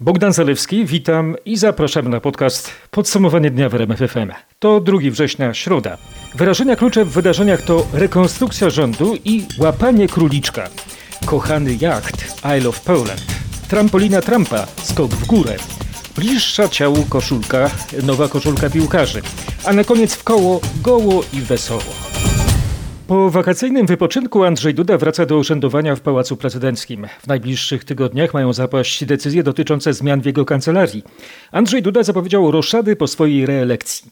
Bogdan Zalewski, witam i zapraszam na podcast Podsumowanie dnia w RMF FM. To 2 września, środa. Wyrażenia klucze w wydarzeniach to rekonstrukcja rządu i łapanie króliczka. Kochany jacht I Love Poland. Trampolina Trumpa, skok w górę. Bliższa ciału koszulka, nowa koszulka piłkarzy. A na koniec w koło goło i wesoło. Po wakacyjnym wypoczynku Andrzej Duda wraca do urzędowania w Pałacu Prezydenckim. W najbliższych tygodniach mają zapaść decyzje dotyczące zmian w jego kancelarii. Andrzej Duda zapowiedział roszady po swojej reelekcji.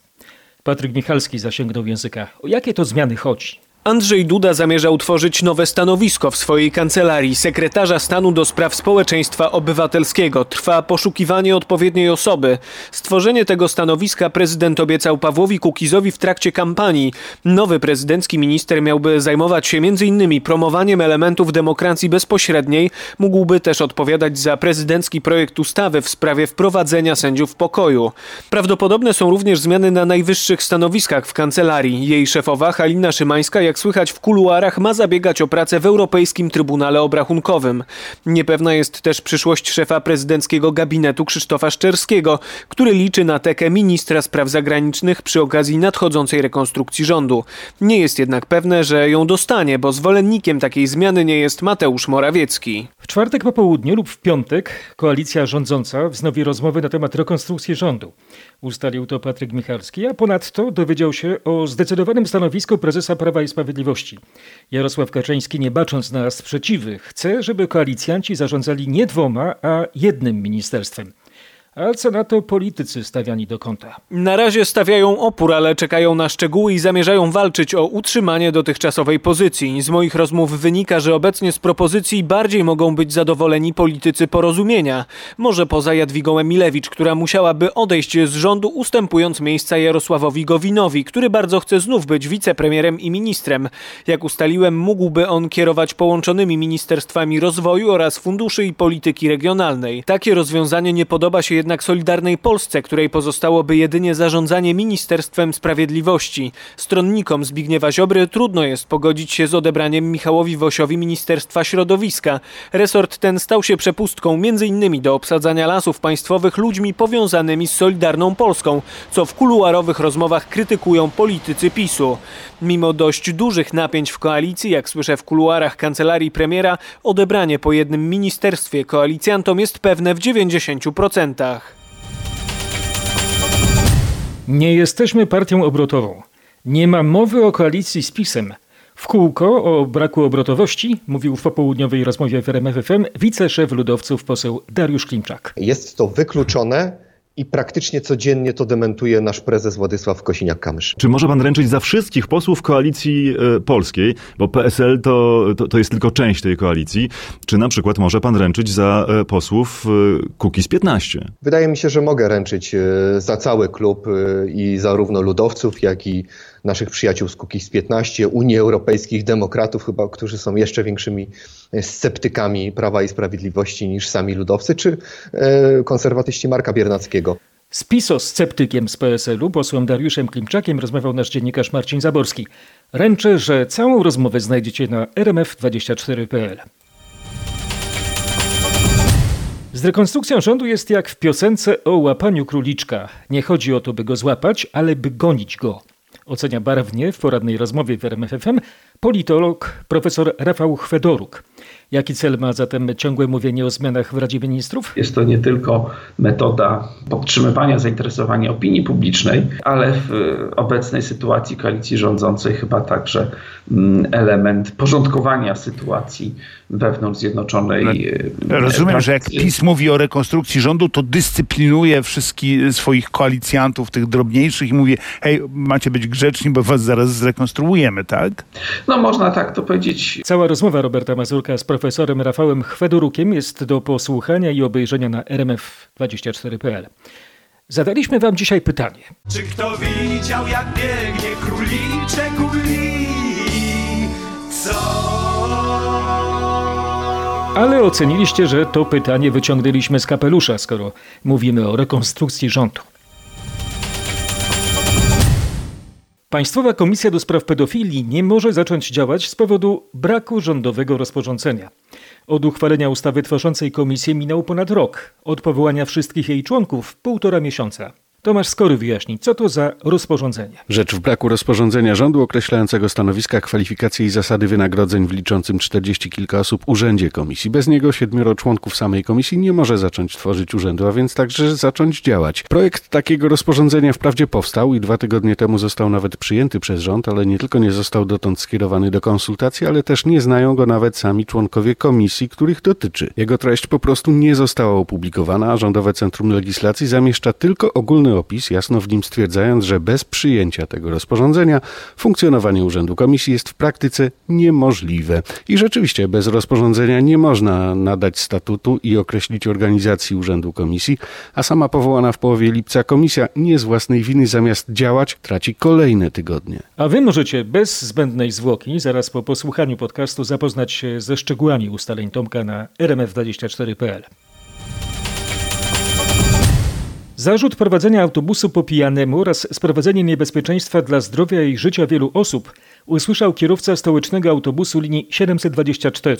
Patryk Michalski zasięgnął języka. O jakie to zmiany chodzi? Andrzej Duda zamierza utworzyć nowe stanowisko w swojej kancelarii sekretarza stanu do spraw społeczeństwa obywatelskiego. Trwa poszukiwanie odpowiedniej osoby. Stworzenie tego stanowiska prezydent obiecał Pawłowi Kukizowi w trakcie kampanii. Nowy prezydencki minister miałby zajmować się m.in. promowaniem elementów demokracji bezpośredniej. Mógłby też odpowiadać za prezydencki projekt ustawy w sprawie wprowadzenia sędziów pokoju. Prawdopodobne są również zmiany na najwyższych stanowiskach w kancelarii. Jej szefowa Halina Szymańska jak słychać w kuluarach, ma zabiegać o pracę w Europejskim Trybunale Obrachunkowym. Niepewna jest też przyszłość szefa prezydenckiego gabinetu Krzysztofa Szczerskiego, który liczy na tekę ministra spraw zagranicznych przy okazji nadchodzącej rekonstrukcji rządu. Nie jest jednak pewne, że ją dostanie, bo zwolennikiem takiej zmiany nie jest Mateusz Morawiecki. W czwartek po południu lub w piątek koalicja rządząca wznowi rozmowy na temat rekonstrukcji rządu. Ustalił to Patryk Michalski, a ponadto dowiedział się o zdecydowanym stanowisku prezesa Prawa i Sprawiedliwości. Jarosław Kaczyński, nie bacząc na sprzeciwy, chce, żeby koalicjanci zarządzali nie dwoma, a jednym ministerstwem. A co na to politycy stawiani do kąta? Na razie stawiają opór, ale czekają na szczegóły i zamierzają walczyć o utrzymanie dotychczasowej pozycji. Z moich rozmów wynika, że obecnie z propozycji bardziej mogą być zadowoleni politycy porozumienia. Może poza Jadwigą Emilewicz, która musiałaby odejść z rządu, ustępując miejsca Jarosławowi Gowinowi, który bardzo chce znów być wicepremierem i ministrem. Jak ustaliłem, mógłby on kierować połączonymi ministerstwami rozwoju oraz funduszy i polityki regionalnej. Takie rozwiązanie nie podoba się jednak Solidarnej Polsce, której pozostałoby jedynie zarządzanie Ministerstwem Sprawiedliwości. Stronnikom Zbigniewa Ziobry trudno jest pogodzić się z odebraniem Michałowi Wosiowi Ministerstwa Środowiska. Resort ten stał się przepustką m.in. do obsadzania lasów państwowych ludźmi powiązanymi z Solidarną Polską, co w kuluarowych rozmowach krytykują politycy PiSu. Mimo dość dużych napięć w koalicji, jak słyszę w kuluarach kancelarii premiera, odebranie po jednym ministerstwie koalicjantom jest pewne w 90%. Nie jesteśmy partią obrotową. Nie ma mowy o koalicji z PiSem. W kółko o braku obrotowości mówił w popołudniowej rozmowie w RMFFM wiceszef ludowców poseł Dariusz Klimczak. Jest to wykluczone i praktycznie codziennie to dementuje nasz prezes Władysław Kosiniak-Kamysz. Czy może pan ręczyć za wszystkich posłów koalicji e, polskiej, bo PSL to, to, to, jest tylko część tej koalicji, czy na przykład może pan ręczyć za e, posłów e, Kukiz 15? Wydaje mi się, że mogę ręczyć za cały klub i zarówno ludowców, jak i naszych przyjaciół z Kukiz 15, Unii Europejskich Demokratów, chyba, którzy są jeszcze większymi sceptykami Prawa i Sprawiedliwości niż sami ludowcy, czy e, konserwatyści Marka Biernackiego. Z PiSO sceptykiem z PSL-u, posłem Dariuszem Klimczakiem, rozmawiał nasz dziennikarz Marcin Zaborski. Ręczę, że całą rozmowę znajdziecie na rmf24.pl. Z rekonstrukcją rządu jest jak w piosence o łapaniu króliczka. Nie chodzi o to, by go złapać, ale by gonić go. Ocenia barwnie w poradnej rozmowie w RMFFM politolog profesor Rafał Chwedoruk. Jaki cel ma zatem ciągłe mówienie o zmianach w Radzie Ministrów? Jest to nie tylko metoda podtrzymywania zainteresowania opinii publicznej, ale w obecnej sytuacji koalicji rządzącej chyba także mm, element porządkowania sytuacji wewnątrz Zjednoczonej. No, rozumiem, że jak PiS mówi o rekonstrukcji rządu, to dyscyplinuje wszystkich swoich koalicjantów, tych drobniejszych i mówi, hej, macie być grzeczni, bo was zaraz zrekonstruujemy, tak? No można tak to powiedzieć. Cała rozmowa Roberta Mazurka z profesorem Rafałem Chwedurukiem jest do posłuchania i obejrzenia na rmf24.pl. Zadaliśmy wam dzisiaj pytanie. Czy kto widział, jak biegnie króliczek uli? Co? Ale oceniliście, że to pytanie wyciągnęliśmy z kapelusza, skoro mówimy o rekonstrukcji rządu. Państwowa Komisja do Spraw Pedofilii nie może zacząć działać z powodu braku rządowego rozporządzenia. Od uchwalenia ustawy tworzącej komisję minął ponad rok, od powołania wszystkich jej członków półtora miesiąca. Tomasz Skory wyjaśni, co to za rozporządzenie. Rzecz w braku rozporządzenia rządu określającego stanowiska, kwalifikacje i zasady wynagrodzeń w liczącym 40 kilka osób urzędzie komisji. Bez niego siedmioro członków samej komisji nie może zacząć tworzyć urzędu, a więc także zacząć działać. Projekt takiego rozporządzenia wprawdzie powstał i dwa tygodnie temu został nawet przyjęty przez rząd, ale nie tylko nie został dotąd skierowany do konsultacji, ale też nie znają go nawet sami członkowie komisji, których dotyczy. Jego treść po prostu nie została opublikowana, a Rządowe Centrum Legislacji zamieszcza tylko opis, jasno w nim stwierdzając, że bez przyjęcia tego rozporządzenia funkcjonowanie Urzędu Komisji jest w praktyce niemożliwe. I rzeczywiście bez rozporządzenia nie można nadać statutu i określić organizacji Urzędu Komisji, a sama powołana w połowie lipca komisja nie z własnej winy zamiast działać traci kolejne tygodnie. A wy możecie bez zbędnej zwłoki, zaraz po posłuchaniu podcastu, zapoznać się ze szczegółami ustaleń Tomka na rmf24.pl. Zarzut prowadzenia autobusu po pijanemu oraz sprowadzenie niebezpieczeństwa dla zdrowia i życia wielu osób usłyszał kierowca stołecznego autobusu linii 724.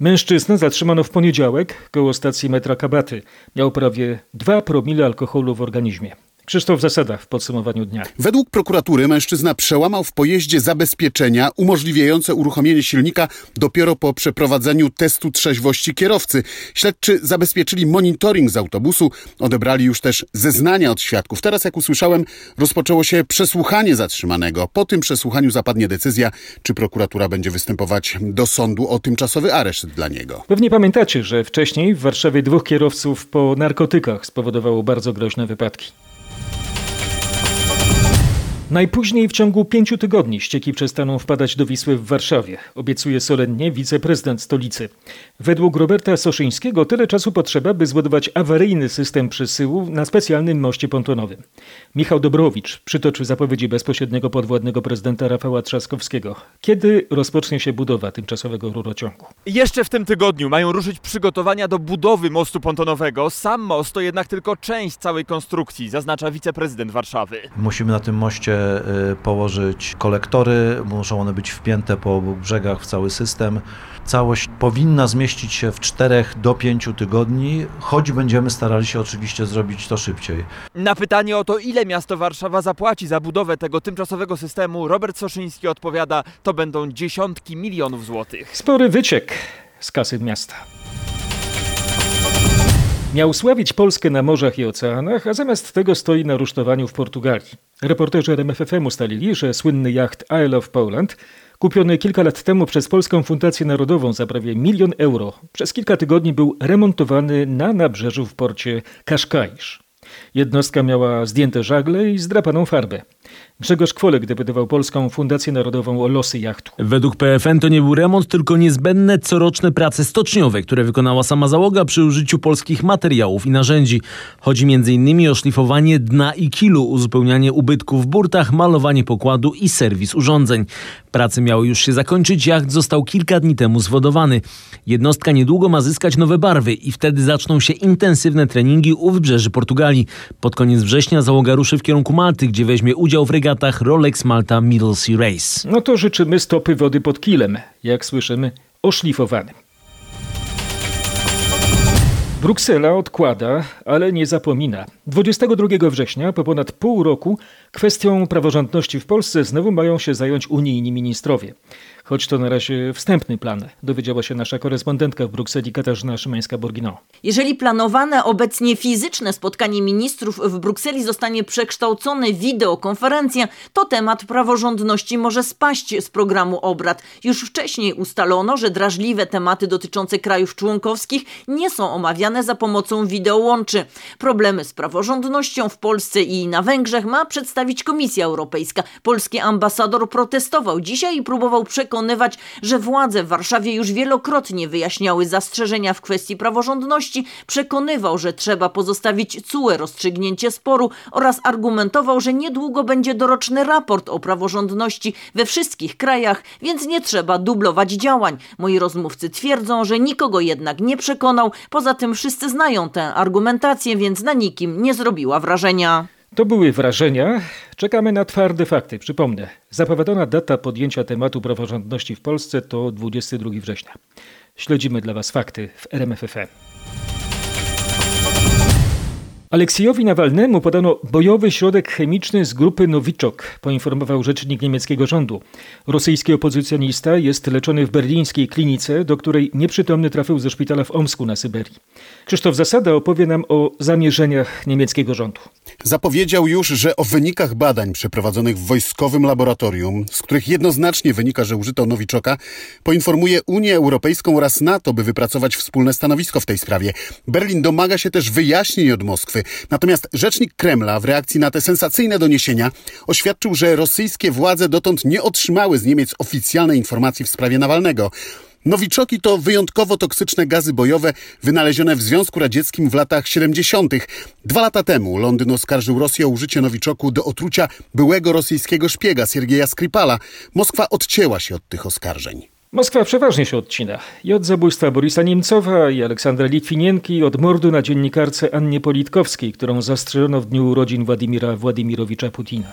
Mężczyznę zatrzymano w poniedziałek koło stacji metra Kabaty. Miał prawie 2 promile alkoholu w organizmie. Krzysztof Zasada w podsumowaniu dnia. Według prokuratury mężczyzna przełamał w pojeździe zabezpieczenia umożliwiające uruchomienie silnika dopiero po przeprowadzeniu testu trzeźwości kierowcy. Śledczy zabezpieczyli monitoring z autobusu, odebrali już też zeznania od świadków. Teraz, jak usłyszałem, rozpoczęło się przesłuchanie zatrzymanego. Po tym przesłuchaniu zapadnie decyzja, czy prokuratura będzie występować do sądu o tymczasowy areszt dla niego. Pewnie pamiętacie, że wcześniej w Warszawie dwóch kierowców po narkotykach spowodowało bardzo groźne wypadki. Najpóźniej w ciągu pięciu tygodni ścieki przestaną wpadać do Wisły w Warszawie, obiecuje solennie wiceprezydent stolicy. Według Roberta Soszyńskiego tyle czasu potrzeba, by zbudować awaryjny system przesyłu na specjalnym moście pontonowym. Michał Dobrowicz przytoczył zapowiedzi bezpośredniego podwładnego prezydenta Rafała Trzaskowskiego. Kiedy rozpocznie się budowa tymczasowego rurociągu? Jeszcze w tym tygodniu mają ruszyć przygotowania do budowy mostu pontonowego. Sam most to jednak tylko część całej konstrukcji, zaznacza wiceprezydent Warszawy. Musimy na tym moście położyć kolektory, muszą one być wpięte po obu brzegach w cały system. Całość powinna zmieścić się w 4 do 5 tygodni, choć będziemy starali się oczywiście zrobić to szybciej. Na pytanie o to, ile miasto Warszawa zapłaci za budowę tego tymczasowego systemu, Robert Soszyński odpowiada, to będą dziesiątki milionów złotych. Spory wyciek z kasy miasta. Miał sławić Polskę na morzach i oceanach, a zamiast tego stoi na rusztowaniu w Portugalii. Reporterzy RMFFM ustalili, że słynny jacht Isle of Poland, kupiony kilka lat temu przez Polską Fundację Narodową za prawie milion euro, przez kilka tygodni był remontowany na nabrzeżu w porcie Kaszkaisz. Jednostka miała zdjęte żagle i zdrapaną farbę. Grzegorz Kwolek deputował Polską Fundację Narodową o losy jachtu. Według PFN to nie był remont, tylko niezbędne coroczne prace stoczniowe, które wykonała sama załoga przy użyciu polskich materiałów i narzędzi. Chodzi m.in. o szlifowanie dna i kilu, uzupełnianie ubytków w burtach, malowanie pokładu i serwis urządzeń. Prace miały już się zakończyć, jacht został kilka dni temu zwodowany. Jednostka niedługo ma zyskać nowe barwy i wtedy zaczną się intensywne treningi u wybrzeży Portugalii. Pod koniec września załoga ruszy w kierunku Malty, gdzie weźmie udział w regatach Rolex Malta Middle Sea Race. No to życzymy stopy wody pod kilem, jak słyszymy, oszlifowanym. Bruksela odkłada, ale nie zapomina. 22 września, po ponad pół roku, kwestią praworządności w Polsce znowu mają się zająć unijni ministrowie. Choć to na razie wstępny plan, dowiedziała się nasza korespondentka w Brukseli Katarzyna Szymańska-Borgino. Jeżeli planowane obecnie fizyczne spotkanie ministrów w Brukseli zostanie przekształcone w wideokonferencję, to temat praworządności może spaść z programu obrad. Już wcześniej ustalono, że drażliwe tematy dotyczące krajów członkowskich nie są omawiane za pomocą wideołączy. Problemy z praworządnością w Polsce i na Węgrzech ma przedstawić Komisja Europejska. Polski ambasador protestował dzisiaj i próbował przekonywać, że władze w Warszawie już wielokrotnie wyjaśniały zastrzeżenia w kwestii praworządności, przekonywał, że trzeba pozostawić CUE rozstrzygnięcie sporu oraz argumentował, że niedługo będzie doroczny raport o praworządności we wszystkich krajach, więc nie trzeba dublować działań. Moi rozmówcy twierdzą, że nikogo jednak nie przekonał, poza tym wszyscy znają tę argumentację, więc na nikim nie zrobiła wrażenia. To były wrażenia. Czekamy na twarde fakty. Przypomnę, zapowiadana data podjęcia tematu praworządności w Polsce to 22 września. Śledzimy dla Was fakty w RMFFM. Aleksiejowi Nawalnemu podano bojowy środek chemiczny z grupy Nowiczok, poinformował rzecznik niemieckiego rządu. Rosyjski opozycjonista jest leczony w berlińskiej klinice, do której nieprzytomny trafił ze szpitala w Omsku na Syberii. Krzysztof Zasada opowie nam o zamierzeniach niemieckiego rządu. Zapowiedział już, że o wynikach badań przeprowadzonych w wojskowym laboratorium, z których jednoznacznie wynika, że użyto Nowiczoka, poinformuje Unię Europejską oraz NATO, by wypracować wspólne stanowisko w tej sprawie. Berlin domaga się też wyjaśnień od Moskwy. Natomiast rzecznik Kremla w reakcji na te sensacyjne doniesienia oświadczył, że rosyjskie władze dotąd nie otrzymały z Niemiec oficjalnej informacji w sprawie Nawalnego. Nowiczoki to wyjątkowo toksyczne gazy bojowe wynalezione w Związku Radzieckim w latach 70. Dwa lata temu Londyn oskarżył Rosję o użycie Nowiczoku do otrucia byłego rosyjskiego szpiega Siergieja Skripala. Moskwa odcięła się od tych oskarżeń. Moskwa przeważnie się odcina. I od zabójstwa Borisa Niemcowa i Aleksandra Litwinienki, i od mordu na dziennikarce Annie Politkowskiej, którą zastrzelono w dniu urodzin Władimira Władimirowicza Putina.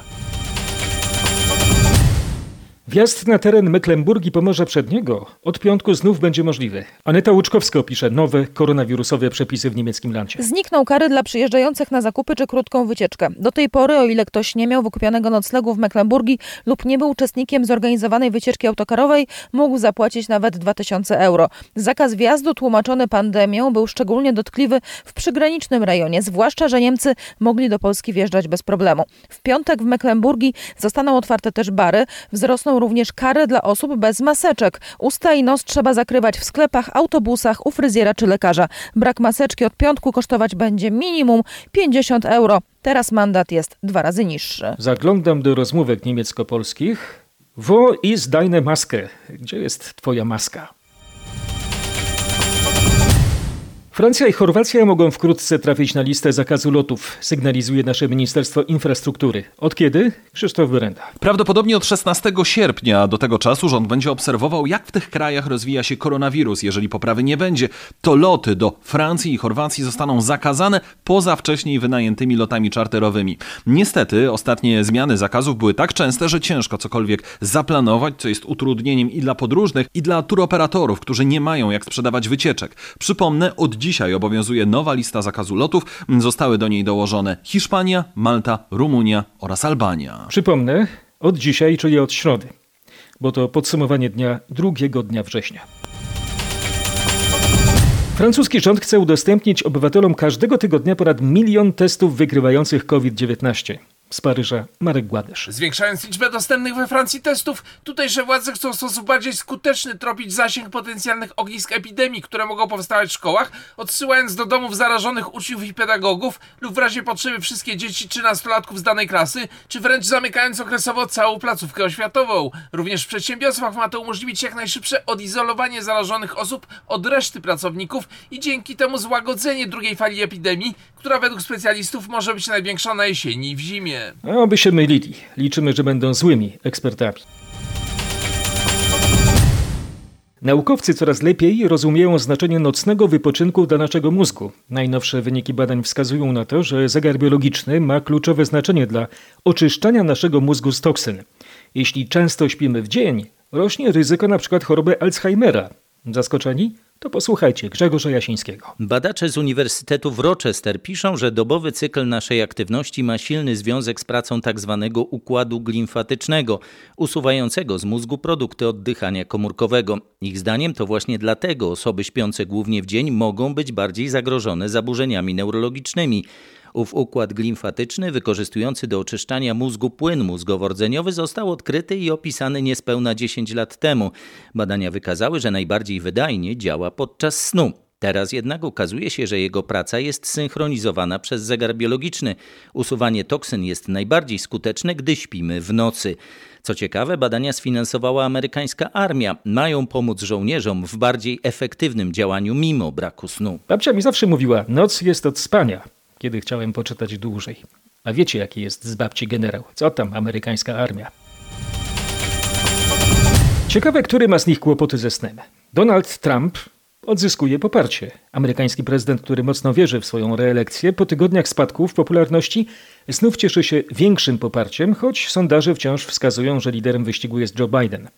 Wjazd na teren Mecklenburgii Pomorza Przedniego od piątku znów będzie możliwy. Aneta Łuczkowska opisze nowe koronawirusowe przepisy w niemieckim lancie. Znikną kary dla przyjeżdżających na zakupy czy krótką wycieczkę. Do tej pory, o ile ktoś nie miał wykupionego noclegu w Mecklenburgii lub nie był uczestnikiem zorganizowanej wycieczki autokarowej, mógł zapłacić nawet 2000 euro. Zakaz wjazdu tłumaczony pandemią był szczególnie dotkliwy w przygranicznym rejonie, zwłaszcza, że Niemcy mogli do Polski wjeżdżać bez problemu. W piątek w Mecklenburgii zostaną otwarte też bary, wzrosną również kary dla osób bez maseczek. Usta i nos trzeba zakrywać w sklepach, autobusach, u fryzjera czy lekarza. Brak maseczki od piątku kosztować będzie minimum 50 euro. Teraz mandat jest dwa razy niższy. Zaglądam do rozmówek niemiecko-polskich. Wo ist deine Maske? Gdzie jest twoja maska? Francja i Chorwacja mogą wkrótce trafić na listę zakazu lotów, sygnalizuje nasze Ministerstwo Infrastruktury. Od kiedy? Krzysztof Wyrenda. Prawdopodobnie od 16 sierpnia. Do tego czasu rząd będzie obserwował, jak w tych krajach rozwija się koronawirus. Jeżeli poprawy nie będzie, to loty do Francji i Chorwacji zostaną zakazane poza wcześniej wynajętymi lotami czarterowymi. Niestety, ostatnie zmiany zakazów były tak częste, że ciężko cokolwiek zaplanować, co jest utrudnieniem i dla podróżnych, i dla turoperatorów, którzy nie mają jak sprzedawać wycieczek. Przypomnę, od dzisiaj obowiązuje nowa lista zakazu lotów. Zostały do niej dołożone Hiszpania, Malta, Rumunia oraz Albania. Przypomnę, od dzisiaj, czyli od środy, bo to podsumowanie dnia drugiego dnia września. Francuski rząd chce udostępnić obywatelom każdego tygodnia ponad milion testów wykrywających COVID-19. Z Paryża Marek Gładysz. Zwiększając liczbę dostępnych we Francji testów, tutejsze władze chcą w sposób bardziej skuteczny tropić zasięg potencjalnych ognisk epidemii, które mogą powstawać w szkołach, odsyłając do domów zarażonych uczniów i pedagogów lub w razie potrzeby wszystkie dzieci czy nastolatków z danej klasy, czy wręcz zamykając okresowo całą placówkę oświatową. Również w przedsiębiorstwach ma to umożliwić jak najszybsze odizolowanie zarażonych osób od reszty pracowników i dzięki temu złagodzenie drugiej fali epidemii, która według specjalistów może być największa na jesieni i w zimie. A oby się mylili. Liczymy, że będą złymi ekspertami. Naukowcy coraz lepiej rozumieją znaczenie nocnego wypoczynku dla naszego mózgu. Najnowsze wyniki badań wskazują na to, że zegar biologiczny ma kluczowe znaczenie dla oczyszczania naszego mózgu z toksyn. Jeśli często śpimy w dzień, rośnie ryzyko np. choroby Alzheimera. Zaskoczeni? To posłuchajcie Grzegorza Jasińskiego. Badacze z Uniwersytetu w Rochester piszą, że dobowy cykl naszej aktywności ma silny związek z pracą tzw. Tak układu glimfatycznego, usuwającego z mózgu produkty oddychania komórkowego. Ich zdaniem to właśnie dlatego osoby śpiące głównie w dzień mogą być bardziej zagrożone zaburzeniami neurologicznymi. Ów układ glimfatyczny, wykorzystujący do oczyszczania mózgu płyn mózgowo-rdzeniowy, został odkryty i opisany niespełna 10 lat temu. Badania wykazały, że najbardziej wydajnie działa podczas snu. Teraz jednak okazuje się, że jego praca jest synchronizowana przez zegar biologiczny. Usuwanie toksyn jest najbardziej skuteczne, gdy śpimy w nocy. Co ciekawe, badania sfinansowała amerykańska armia. Mają pomóc żołnierzom w bardziej efektywnym działaniu mimo braku snu. Babcia mi zawsze mówiła: Noc jest od spania kiedy chciałem poczytać dłużej. A wiecie, jaki jest z babci generał? Co tam amerykańska armia? Ciekawe, który ma z nich kłopoty ze snem. Donald Trump odzyskuje poparcie. Amerykański prezydent, który mocno wierzy w swoją reelekcję, po tygodniach spadków popularności znów cieszy się większym poparciem, choć sondaże wciąż wskazują, że liderem wyścigu jest Joe Biden.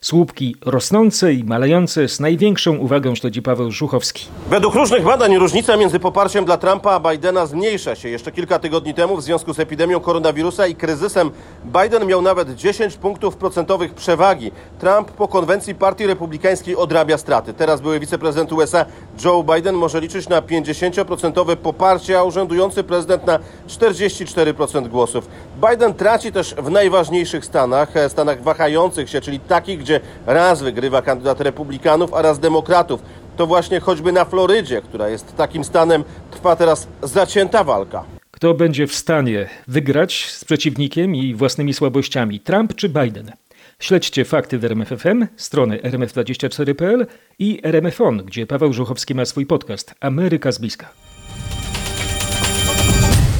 Słupki rosnące i malejące z największą uwagą śledzi Paweł Żuchowski. Według różnych badań różnica między poparciem dla Trumpa a Bidena zmniejsza się. Jeszcze kilka tygodni temu w związku z epidemią koronawirusa i kryzysem Biden miał nawet 10 punktów procentowych przewagi. Trump po konwencji partii republikańskiej odrabia straty. Teraz były wiceprezydent USA Joe Biden może liczyć na 50% poparcie, a urzędujący prezydent na 44% głosów. Biden traci też w najważniejszych stanach, e, stanach wahających się, czyli takich, gdzie raz wygrywa kandydat republikanów, a raz demokratów. To właśnie choćby na Florydzie, która jest takim stanem, trwa teraz zacięta walka. Kto będzie w stanie wygrać z przeciwnikiem i własnymi słabościami, Trump czy Biden? Śledźcie fakty w RMFFM, strony rmf24.pl i RMFON, gdzie Paweł Żuchowski ma swój podcast Ameryka z bliska.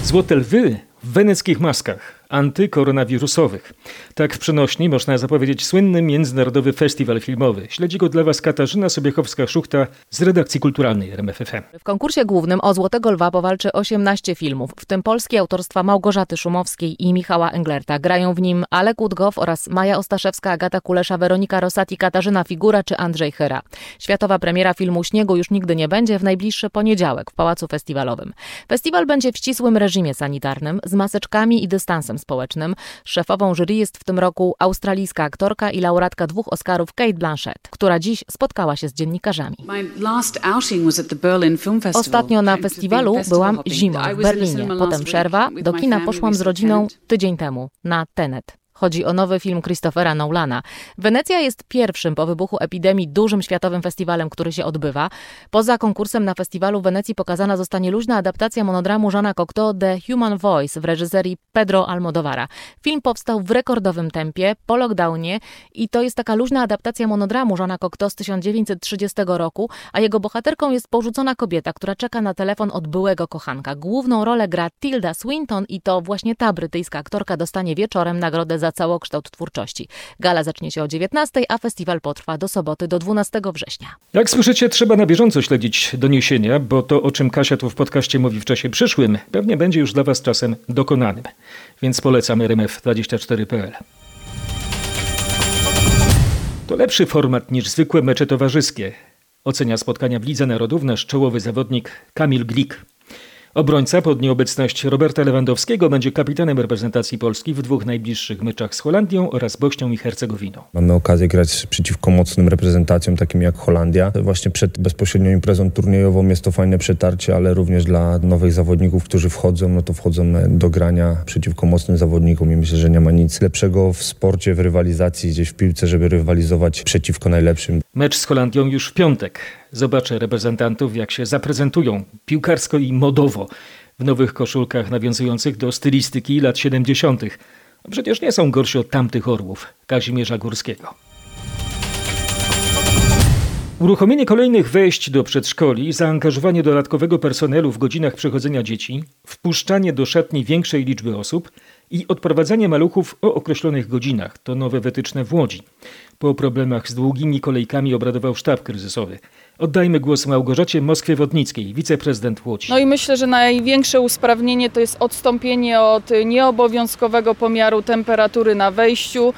Złote lwy w weneckich maskach antykoronawirusowych. Tak w przenośni można zapowiedzieć słynny Międzynarodowy Festiwal Filmowy. Śledzi go dla Was Katarzyna Sobiechowska-Szuchta z redakcji kulturalnej RMFFM. W konkursie głównym o Złotego Lwa powalczy 18 filmów, w tym polskie autorstwa Małgorzaty Szumowskiej i Michała Englerta. Grają w nim Alek Łudgow oraz Maja Ostaszewska, Agata Kulesza, Weronika Rosati, Katarzyna Figura czy Andrzej Chyra. Światowa premiera filmu Śniegu już nigdy nie będzie w najbliższy poniedziałek w Pałacu Festiwalowym. Festiwal będzie w ścisłym reżimie sanitarnym, z maseczkami i dystansem społecznym. Szefową jury jest w tym roku australijska aktorka i laureatka dwóch Oscarów Kate Blanchett, która dziś spotkała się z dziennikarzami. Ostatnio na festiwalu byłam zimą w Berlinie, potem przerwa, do kina poszłam z rodziną tydzień temu na Tenet. Chodzi o nowy film Christophera Nolana. Wenecja jest pierwszym po wybuchu epidemii dużym światowym festiwalem, który się odbywa. Poza konkursem na festiwalu w Wenecji pokazana zostanie luźna adaptacja monodramu Jeana Cocteau The Human Voice w reżyserii Pedro Almodovara. Film powstał w rekordowym tempie po lockdownie i to jest taka luźna adaptacja monodramu Jeana Cocteau z 1930 roku, a jego bohaterką jest porzucona kobieta, która czeka na telefon od byłego kochanka. Główną rolę gra Tilda Swinton i to właśnie ta brytyjska aktorka dostanie wieczorem nagrodę za całokształt twórczości. Gala zacznie się o 19, a festiwal potrwa do soboty do 12 września. Jak słyszycie, trzeba na bieżąco śledzić doniesienia, bo to, o czym Kasia tu w podcaście mówi w czasie przyszłym, pewnie będzie już dla Was czasem dokonanym. Więc polecam rmf24.pl. To lepszy format niż zwykłe mecze towarzyskie. Ocenia spotkania w Lidze Narodów nasz czołowy zawodnik Kamil Glik. Obrońca pod nieobecność Roberta Lewandowskiego będzie kapitanem reprezentacji Polski w dwóch najbliższych meczach z Holandią oraz Bośnią i Hercegowiną. Mamy okazję grać przeciwko mocnym reprezentacjom, takim jak Holandia. Właśnie przed bezpośrednią imprezą turniejową jest to fajne przetarcie, ale również dla nowych zawodników, którzy wchodzą, no to wchodzą do grania przeciwko mocnym zawodnikom i myślę, że nie ma nic lepszego w sporcie, w rywalizacji, gdzieś w piłce, żeby rywalizować przeciwko najlepszym. Mecz z Holandią już w piątek. Zobaczę reprezentantów, jak się zaprezentują piłkarsko i modowo w nowych koszulkach nawiązujących do stylistyki lat 70. Przecież nie są gorsi od tamtych orłów Kazimierza Górskiego. Uruchomienie kolejnych wejść do przedszkoli, zaangażowanie dodatkowego personelu w godzinach przechodzenia dzieci, wpuszczanie do szatni większej liczby osób i odprowadzanie maluchów o określonych godzinach to nowe wytyczne w Łodzi. Po problemach z długimi kolejkami obradował sztab kryzysowy. Oddajmy głos Małgorzacie Moskwie-Wodnickiej, wiceprezydent Łodzi. No i myślę, że największe usprawnienie to jest odstąpienie od nieobowiązkowego pomiaru temperatury na wejściu.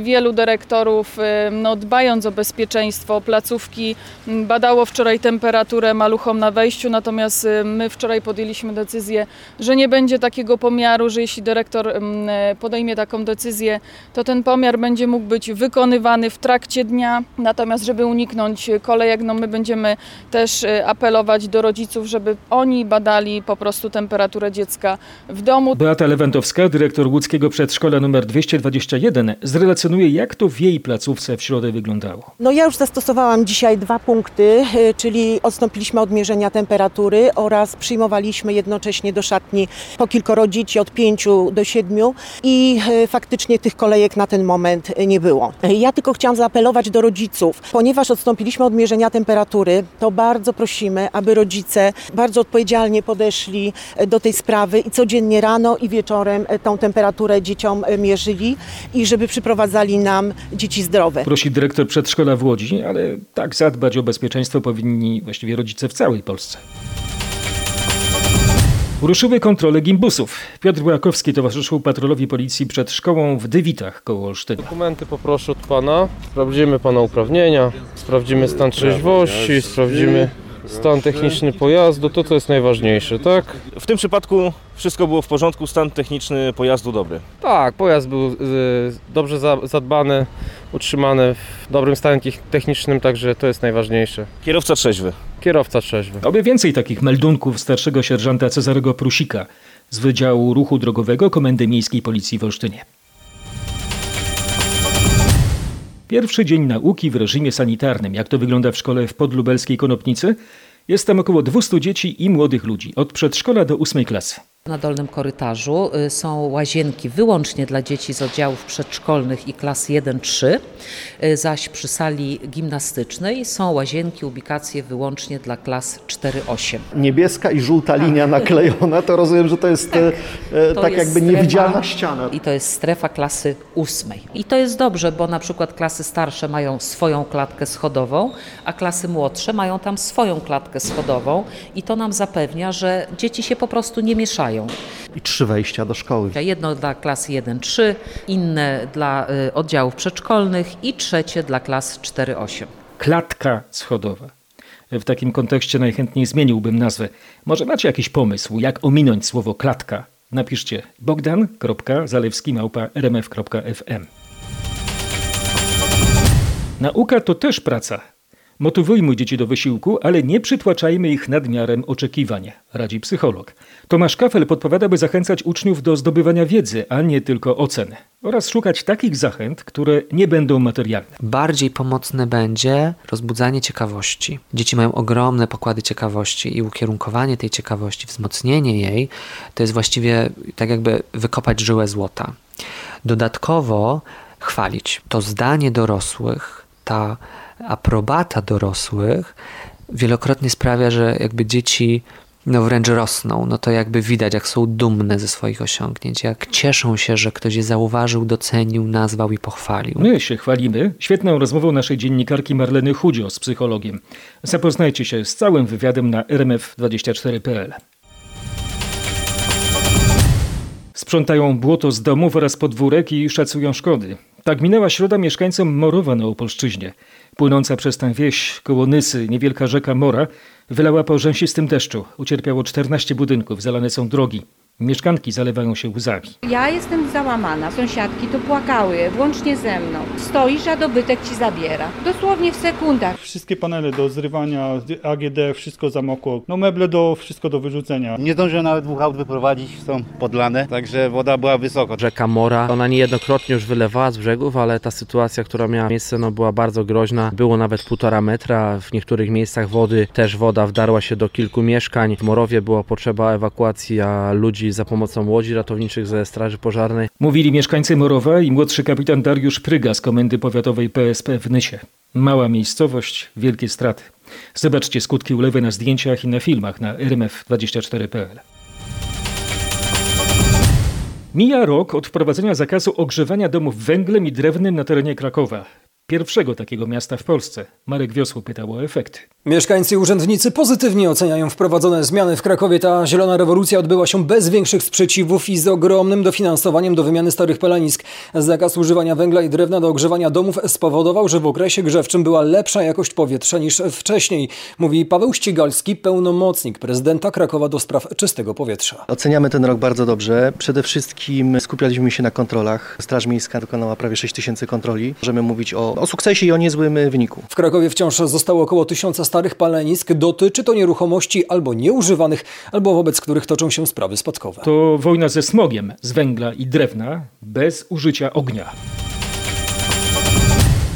Wielu dyrektorów, no, dbając o bezpieczeństwo placówki, badało wczoraj temperaturę maluchom na wejściu, natomiast my wczoraj podjęliśmy decyzję, że nie będzie takiego pomiaru, że jeśli dyrektor podejmie taką decyzję, to ten pomiar będzie mógł być wykonywany w trakcie dnia. Natomiast, żeby uniknąć kolejek, no my będziemy też y, apelować do rodziców, żeby oni badali po prostu temperaturę dziecka w domu. Beata Lewandowska, dyrektor łódzkiego przedszkola nr 221, zrelacjonuje, jak to w jej placówce w środę wyglądało. No ja już zastosowałam dzisiaj dwa punkty, y, czyli odstąpiliśmy od mierzenia temperatury oraz przyjmowaliśmy jednocześnie do szatni po kilkoro dzieci od 5 do 7 i y, faktycznie tych kolejek na ten moment nie było. Ja tylko chciałam zaapelować do rodziców, ponieważ odstąpiliśmy od mierzenia temperatury, temperatury, to bardzo prosimy, aby rodzice bardzo odpowiedzialnie podeszli e, do tej sprawy i codziennie rano i wieczorem e, tą temperaturę dzieciom e, mierzyli i żeby przyprowadzali nam dzieci zdrowe. Prosi dyrektor przedszkola w Łodzi, ale tak zadbać o bezpieczeństwo powinni właściwie rodzice w całej Polsce. Ruszyły kontrole gimbusów. Piotr Łakowski towarzyszył patrolowi policji przed szkołą w Dywitach koło Olsztyna. Dokumenty poproszę od pana. Sprawdzimy pana uprawnienia, sprawdzimy stan trzeźwości, sprawdzimy stan techniczny pojazdu, to co jest najważniejsze, tak? W tym przypadku wszystko było w porządku, stan techniczny pojazdu dobry. Tak, pojazd był y, dobrze za, zadbany, utrzymany w dobrym stanie technicznym, także to jest najważniejsze. Kierowca trzeźwy. Kierowca trzeźwy. Oby więcej takich meldunków starszego sierżanta Cezarego Prusika z Wydziału Ruchu Drogowego Komendy Miejskiej Policji w Olsztynie. Pierwszy dzień nauki w reżimie sanitarnym. Jak to wygląda w szkole w Podlubelskiej Konopnicy? Jest tam około 200 dzieci i młodych ludzi, od przedszkola do ósmej klasy. Na dolnym korytarzu y, są łazienki wyłącznie dla dzieci z oddziałów przedszkolnych i klas 1-3, y, zaś przy sali gimnastycznej są łazienki, ubikacje wyłącznie dla klas 4-8. Niebieska i żółta linia naklejona, to rozumiem, że to jest tak, e, To tak jest jakby strefa- niewidzialna ściana. I to jest strefa klasy ósmej. I to jest dobrze, bo na przykład klasy starsze mają swoją klatkę schodową, a klasy młodsze mają tam swoją klatkę schodową i to nam zapewnia, że dzieci się po prostu nie mieszają. I trzy wejścia do szkoły. Jedno dla klas 1-3, inne dla y, oddziałów przedszkolnych i trzecie dla klas 4-8. Klatka schodowa. W takim kontekście najchętniej zmieniłbym nazwę. Może macie jakiś pomysł, jak ominąć słowo klatka? Napiszcie bogdan.zalewski.rmf.fm Nauka to też praca. Motywujmy dzieci do wysiłku, ale nie przytłaczajmy ich nadmiarem oczekiwań, radzi psycholog. Tomasz Kafel podpowiada, by zachęcać uczniów do zdobywania wiedzy, a nie tylko ocen. Oraz szukać takich zachęt, które nie będą materialne. Bardziej pomocne będzie rozbudzanie ciekawości. Dzieci mają ogromne pokłady ciekawości i ukierunkowanie tej ciekawości, wzmocnienie jej, to jest właściwie tak jakby wykopać żyłę złota. Dodatkowo chwalić. To zdanie dorosłych, ta aprobata dorosłych wielokrotnie sprawia, że jakby dzieci no wręcz rosną, no to jakby widać, jak są dumne ze swoich osiągnięć, jak cieszą się, że ktoś je zauważył, docenił, nazwał i pochwalił. My się chwalimy świetną rozmową naszej dziennikarki Marleny Chudzio z psychologiem. Zapoznajcie się z całym wywiadem na rmf24.pl. Sprzątają błoto z domów oraz podwórek i szacują szkody. Tak minęła środa mieszkańcom Morowa na Opolszczyźnie. Płynąca przez tę wieś koło Nysy niewielka rzeka Mora wylała po rzęsistym deszczu. Ucierpiało 14 budynków, zalane są drogi. Mieszkanki zalewają się łzami. Ja jestem załamana. Sąsiadki tu płakały, włącznie ze mną. Stoisz, a dobytek ci zabiera. Dosłownie w sekundach. Wszystkie panele do zrywania, AGD, wszystko zamokło. No meble do, wszystko do wyrzucenia. Nie zdążyłem nawet dwóch aut wyprowadzić, są podlane, także woda była wysoko. Rzeka Mora, ona niejednokrotnie już wylewała z brzegów, ale ta sytuacja, która miała miejsce, no była bardzo groźna. Było nawet półtora metra, w niektórych miejscach wody też woda wdarła się do kilku mieszkań. W Morowie była potrzeba ewakuacji, a ludzi za pomocą łodzi ratowniczych ze Straży Pożarnej. Mówili mieszkańcy Morowa i młodszy kapitan Dariusz Pryga z Komendy Powiatowej PSP w Nysie. Mała miejscowość, wielkie straty. Zobaczcie skutki ulewy na zdjęciach i na filmach na rmf24.pl. Mija rok od wprowadzenia zakazu ogrzewania domów węglem i drewnem na terenie Krakowa. Pierwszego takiego miasta w Polsce. Marek Wiosło pytał o efekty. Mieszkańcy i urzędnicy pozytywnie oceniają wprowadzone zmiany w Krakowie. Ta zielona rewolucja odbyła się bez większych sprzeciwów i z ogromnym dofinansowaniem do wymiany starych palenisk. Zakaz używania węgla i drewna do ogrzewania domów spowodował, że w okresie grzewczym była lepsza jakość powietrza niż wcześniej, mówi Paweł Ścigalski, pełnomocnik prezydenta Krakowa do spraw czystego powietrza. Oceniamy ten rok bardzo dobrze. Przede wszystkim skupialiśmy się na kontrolach. Straż Miejska dokonała prawie 6 tysięcy kontroli. Możemy mówić o, o sukcesie i o niezłym wyniku. W Krakowie wciąż zostało około tysiąca starych palenisk. Dotyczy to nieruchomości albo nieużywanych, albo wobec których toczą się sprawy spadkowe. To wojna ze smogiem z węgla i drewna bez użycia ognia.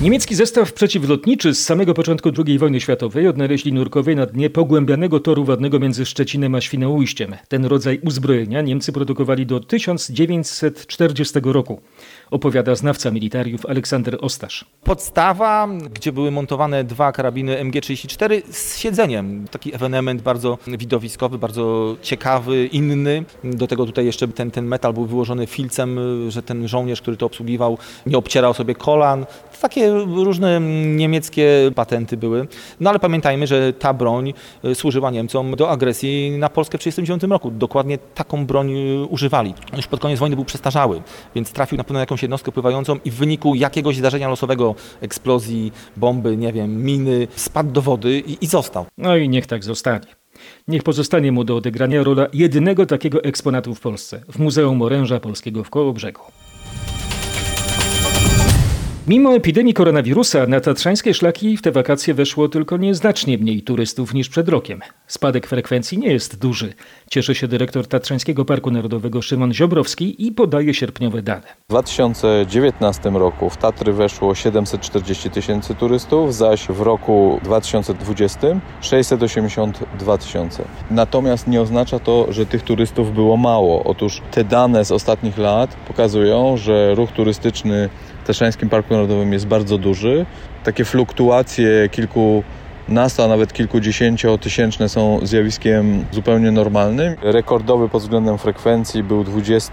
Niemiecki zestaw przeciwlotniczy z samego początku II wojny światowej odnaleźli nurkowie na dnie pogłębianego toru wodnego między Szczecinem a Świnoujściem. Ten rodzaj uzbrojenia Niemcy produkowali do 1940 roku, opowiada znawca militariów Aleksander Ostasz. Podstawa, gdzie były montowane dwa karabiny MG34 z siedzeniem. Taki ewenement bardzo widowiskowy, bardzo ciekawy, inny. Do tego tutaj jeszcze ten, ten metal był wyłożony filcem, że ten żołnierz, który to obsługiwał, nie obcierał sobie kolan. Takie różne niemieckie patenty były. No ale pamiętajmy, że ta broń y, służyła Niemcom do agresji na Polskę w 1939 roku. Dokładnie taką broń y, używali. Już pod koniec wojny był przestarzały, więc trafił na pewno jakąś jednostkę pływającą i w wyniku jakiegoś zdarzenia losowego, eksplozji, bomby, nie wiem, miny, spadł do wody i, i został. No i niech tak zostanie. Niech pozostanie mu do odegrania rola jedynego takiego eksponatu w Polsce w Muzeum Oręża Polskiego w Kołobrzegu. Mimo epidemii koronawirusa na tatrzańskie szlaki w te wakacje weszło tylko nieznacznie mniej turystów niż przed rokiem. Spadek frekwencji nie jest duży. Cieszy się dyrektor Tatrzańskiego Parku Narodowego Szymon Ziobrowski i podaje sierpniowe dane. W 2019 roku w Tatry weszło 740 tysięcy turystów, zaś w roku 2020 682 tysiące. Natomiast nie oznacza to, że tych turystów było mało. Otóż te dane z ostatnich lat pokazują, że ruch turystyczny w Tatrzańskim Parku Narodowym jest bardzo duży. Takie fluktuacje kilku nastu, a nawet kilkudziesięciotysięczne są zjawiskiem zupełnie normalnym. Rekordowy pod względem frekwencji był 20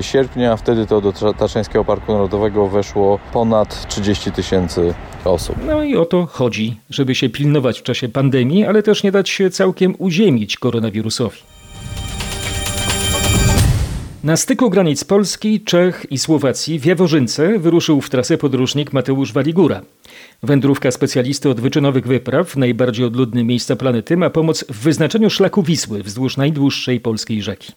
sierpnia, wtedy to do Tatrzańskiego Parku Narodowego weszło ponad 30 tysięcy osób. No i o to chodzi, żeby się pilnować w czasie pandemii, ale też nie dać się całkiem uziemić koronawirusowi. Na styku granic Polski, Czech i Słowacji w Jaworzynce wyruszył w trasę podróżnik Mateusz Waligura. Wędrówka specjalisty od wyczynowych wypraw w najbardziej odludne miejsca planety ma pomóc w wyznaczeniu szlaku Wisły wzdłuż najdłuższej polskiej rzeki.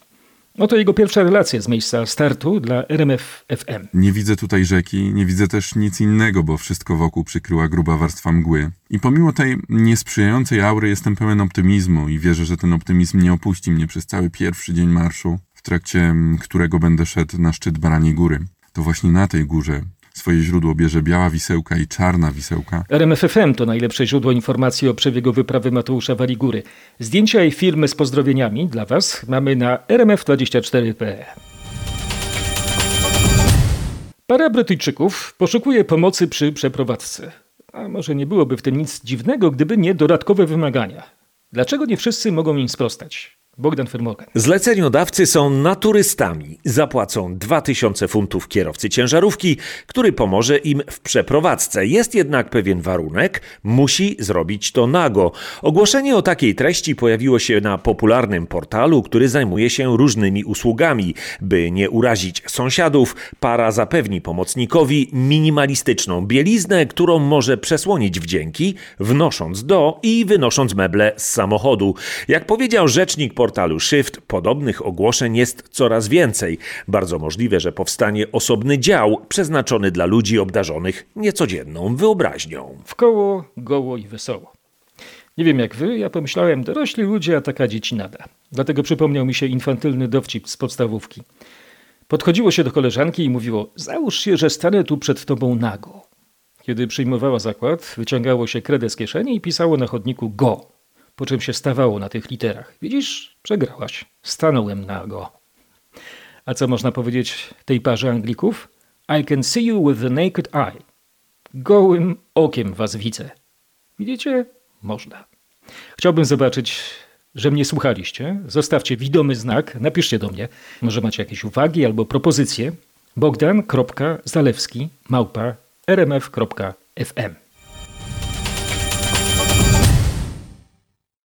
Oto jego pierwsza relacja z miejsca startu dla RMF FM. Nie widzę tutaj rzeki, nie widzę też nic innego, bo wszystko wokół przykryła gruba warstwa mgły. I pomimo tej niesprzyjającej aury jestem pełen optymizmu i wierzę, że ten optymizm nie opuści mnie przez cały pierwszy dzień marszu, trakcie którego będę szedł na szczyt Baraniej Góry. To właśnie na tej górze swoje źródło bierze biała wisełka i czarna wisełka. RMFFM to najlepsze źródło informacji o przebiegu wyprawy Mateusza Waligury. Zdjęcia i filmy z pozdrowieniami dla Was mamy na rmf24.pl. Para Brytyjczyków poszukuje pomocy przy przeprowadzce. A może nie byłoby w tym nic dziwnego, gdyby nie dodatkowe wymagania. Dlaczego nie wszyscy mogą im sprostać? Bogdan. Zleceniodawcy są naturystami. Zapłacą 2000 funtów kierowcy ciężarówki, który pomoże im w przeprowadzce. Jest jednak pewien warunek, musi zrobić to nago. Ogłoszenie o takiej treści pojawiło się na popularnym portalu, który zajmuje się różnymi usługami. By nie urazić sąsiadów, para zapewni pomocnikowi minimalistyczną bieliznę, którą może przesłonić wdzięki, wnosząc do i wynosząc meble z samochodu. Jak powiedział rzecznik portalu Shift podobnych ogłoszeń jest coraz więcej. Bardzo możliwe, że powstanie osobny dział przeznaczony dla ludzi obdarzonych niecodzienną wyobraźnią. W koło, goło i wesoło. Nie wiem jak wy, ja pomyślałem, dorośli ludzie, a taka dzieci nada. Dlatego przypomniał mi się infantylny dowcip z podstawówki. Podchodziło się do koleżanki i mówiło, załóż się, że stanę tu przed tobą nago. Kiedy przyjmowała zakład, wyciągało się kredę z kieszeni i pisało na chodniku go po czym się stawało na tych literach. Widzisz, przegrałaś. Stanąłem nago. A co można powiedzieć tej parze Anglików? I can see you with the naked eye. Gołym okiem was widzę. Widzicie? Można. Chciałbym zobaczyć, że mnie słuchaliście. Zostawcie widomy znak, napiszcie do mnie. Może macie jakieś uwagi albo propozycje. Bogdan.zalewski małpa rmf.fm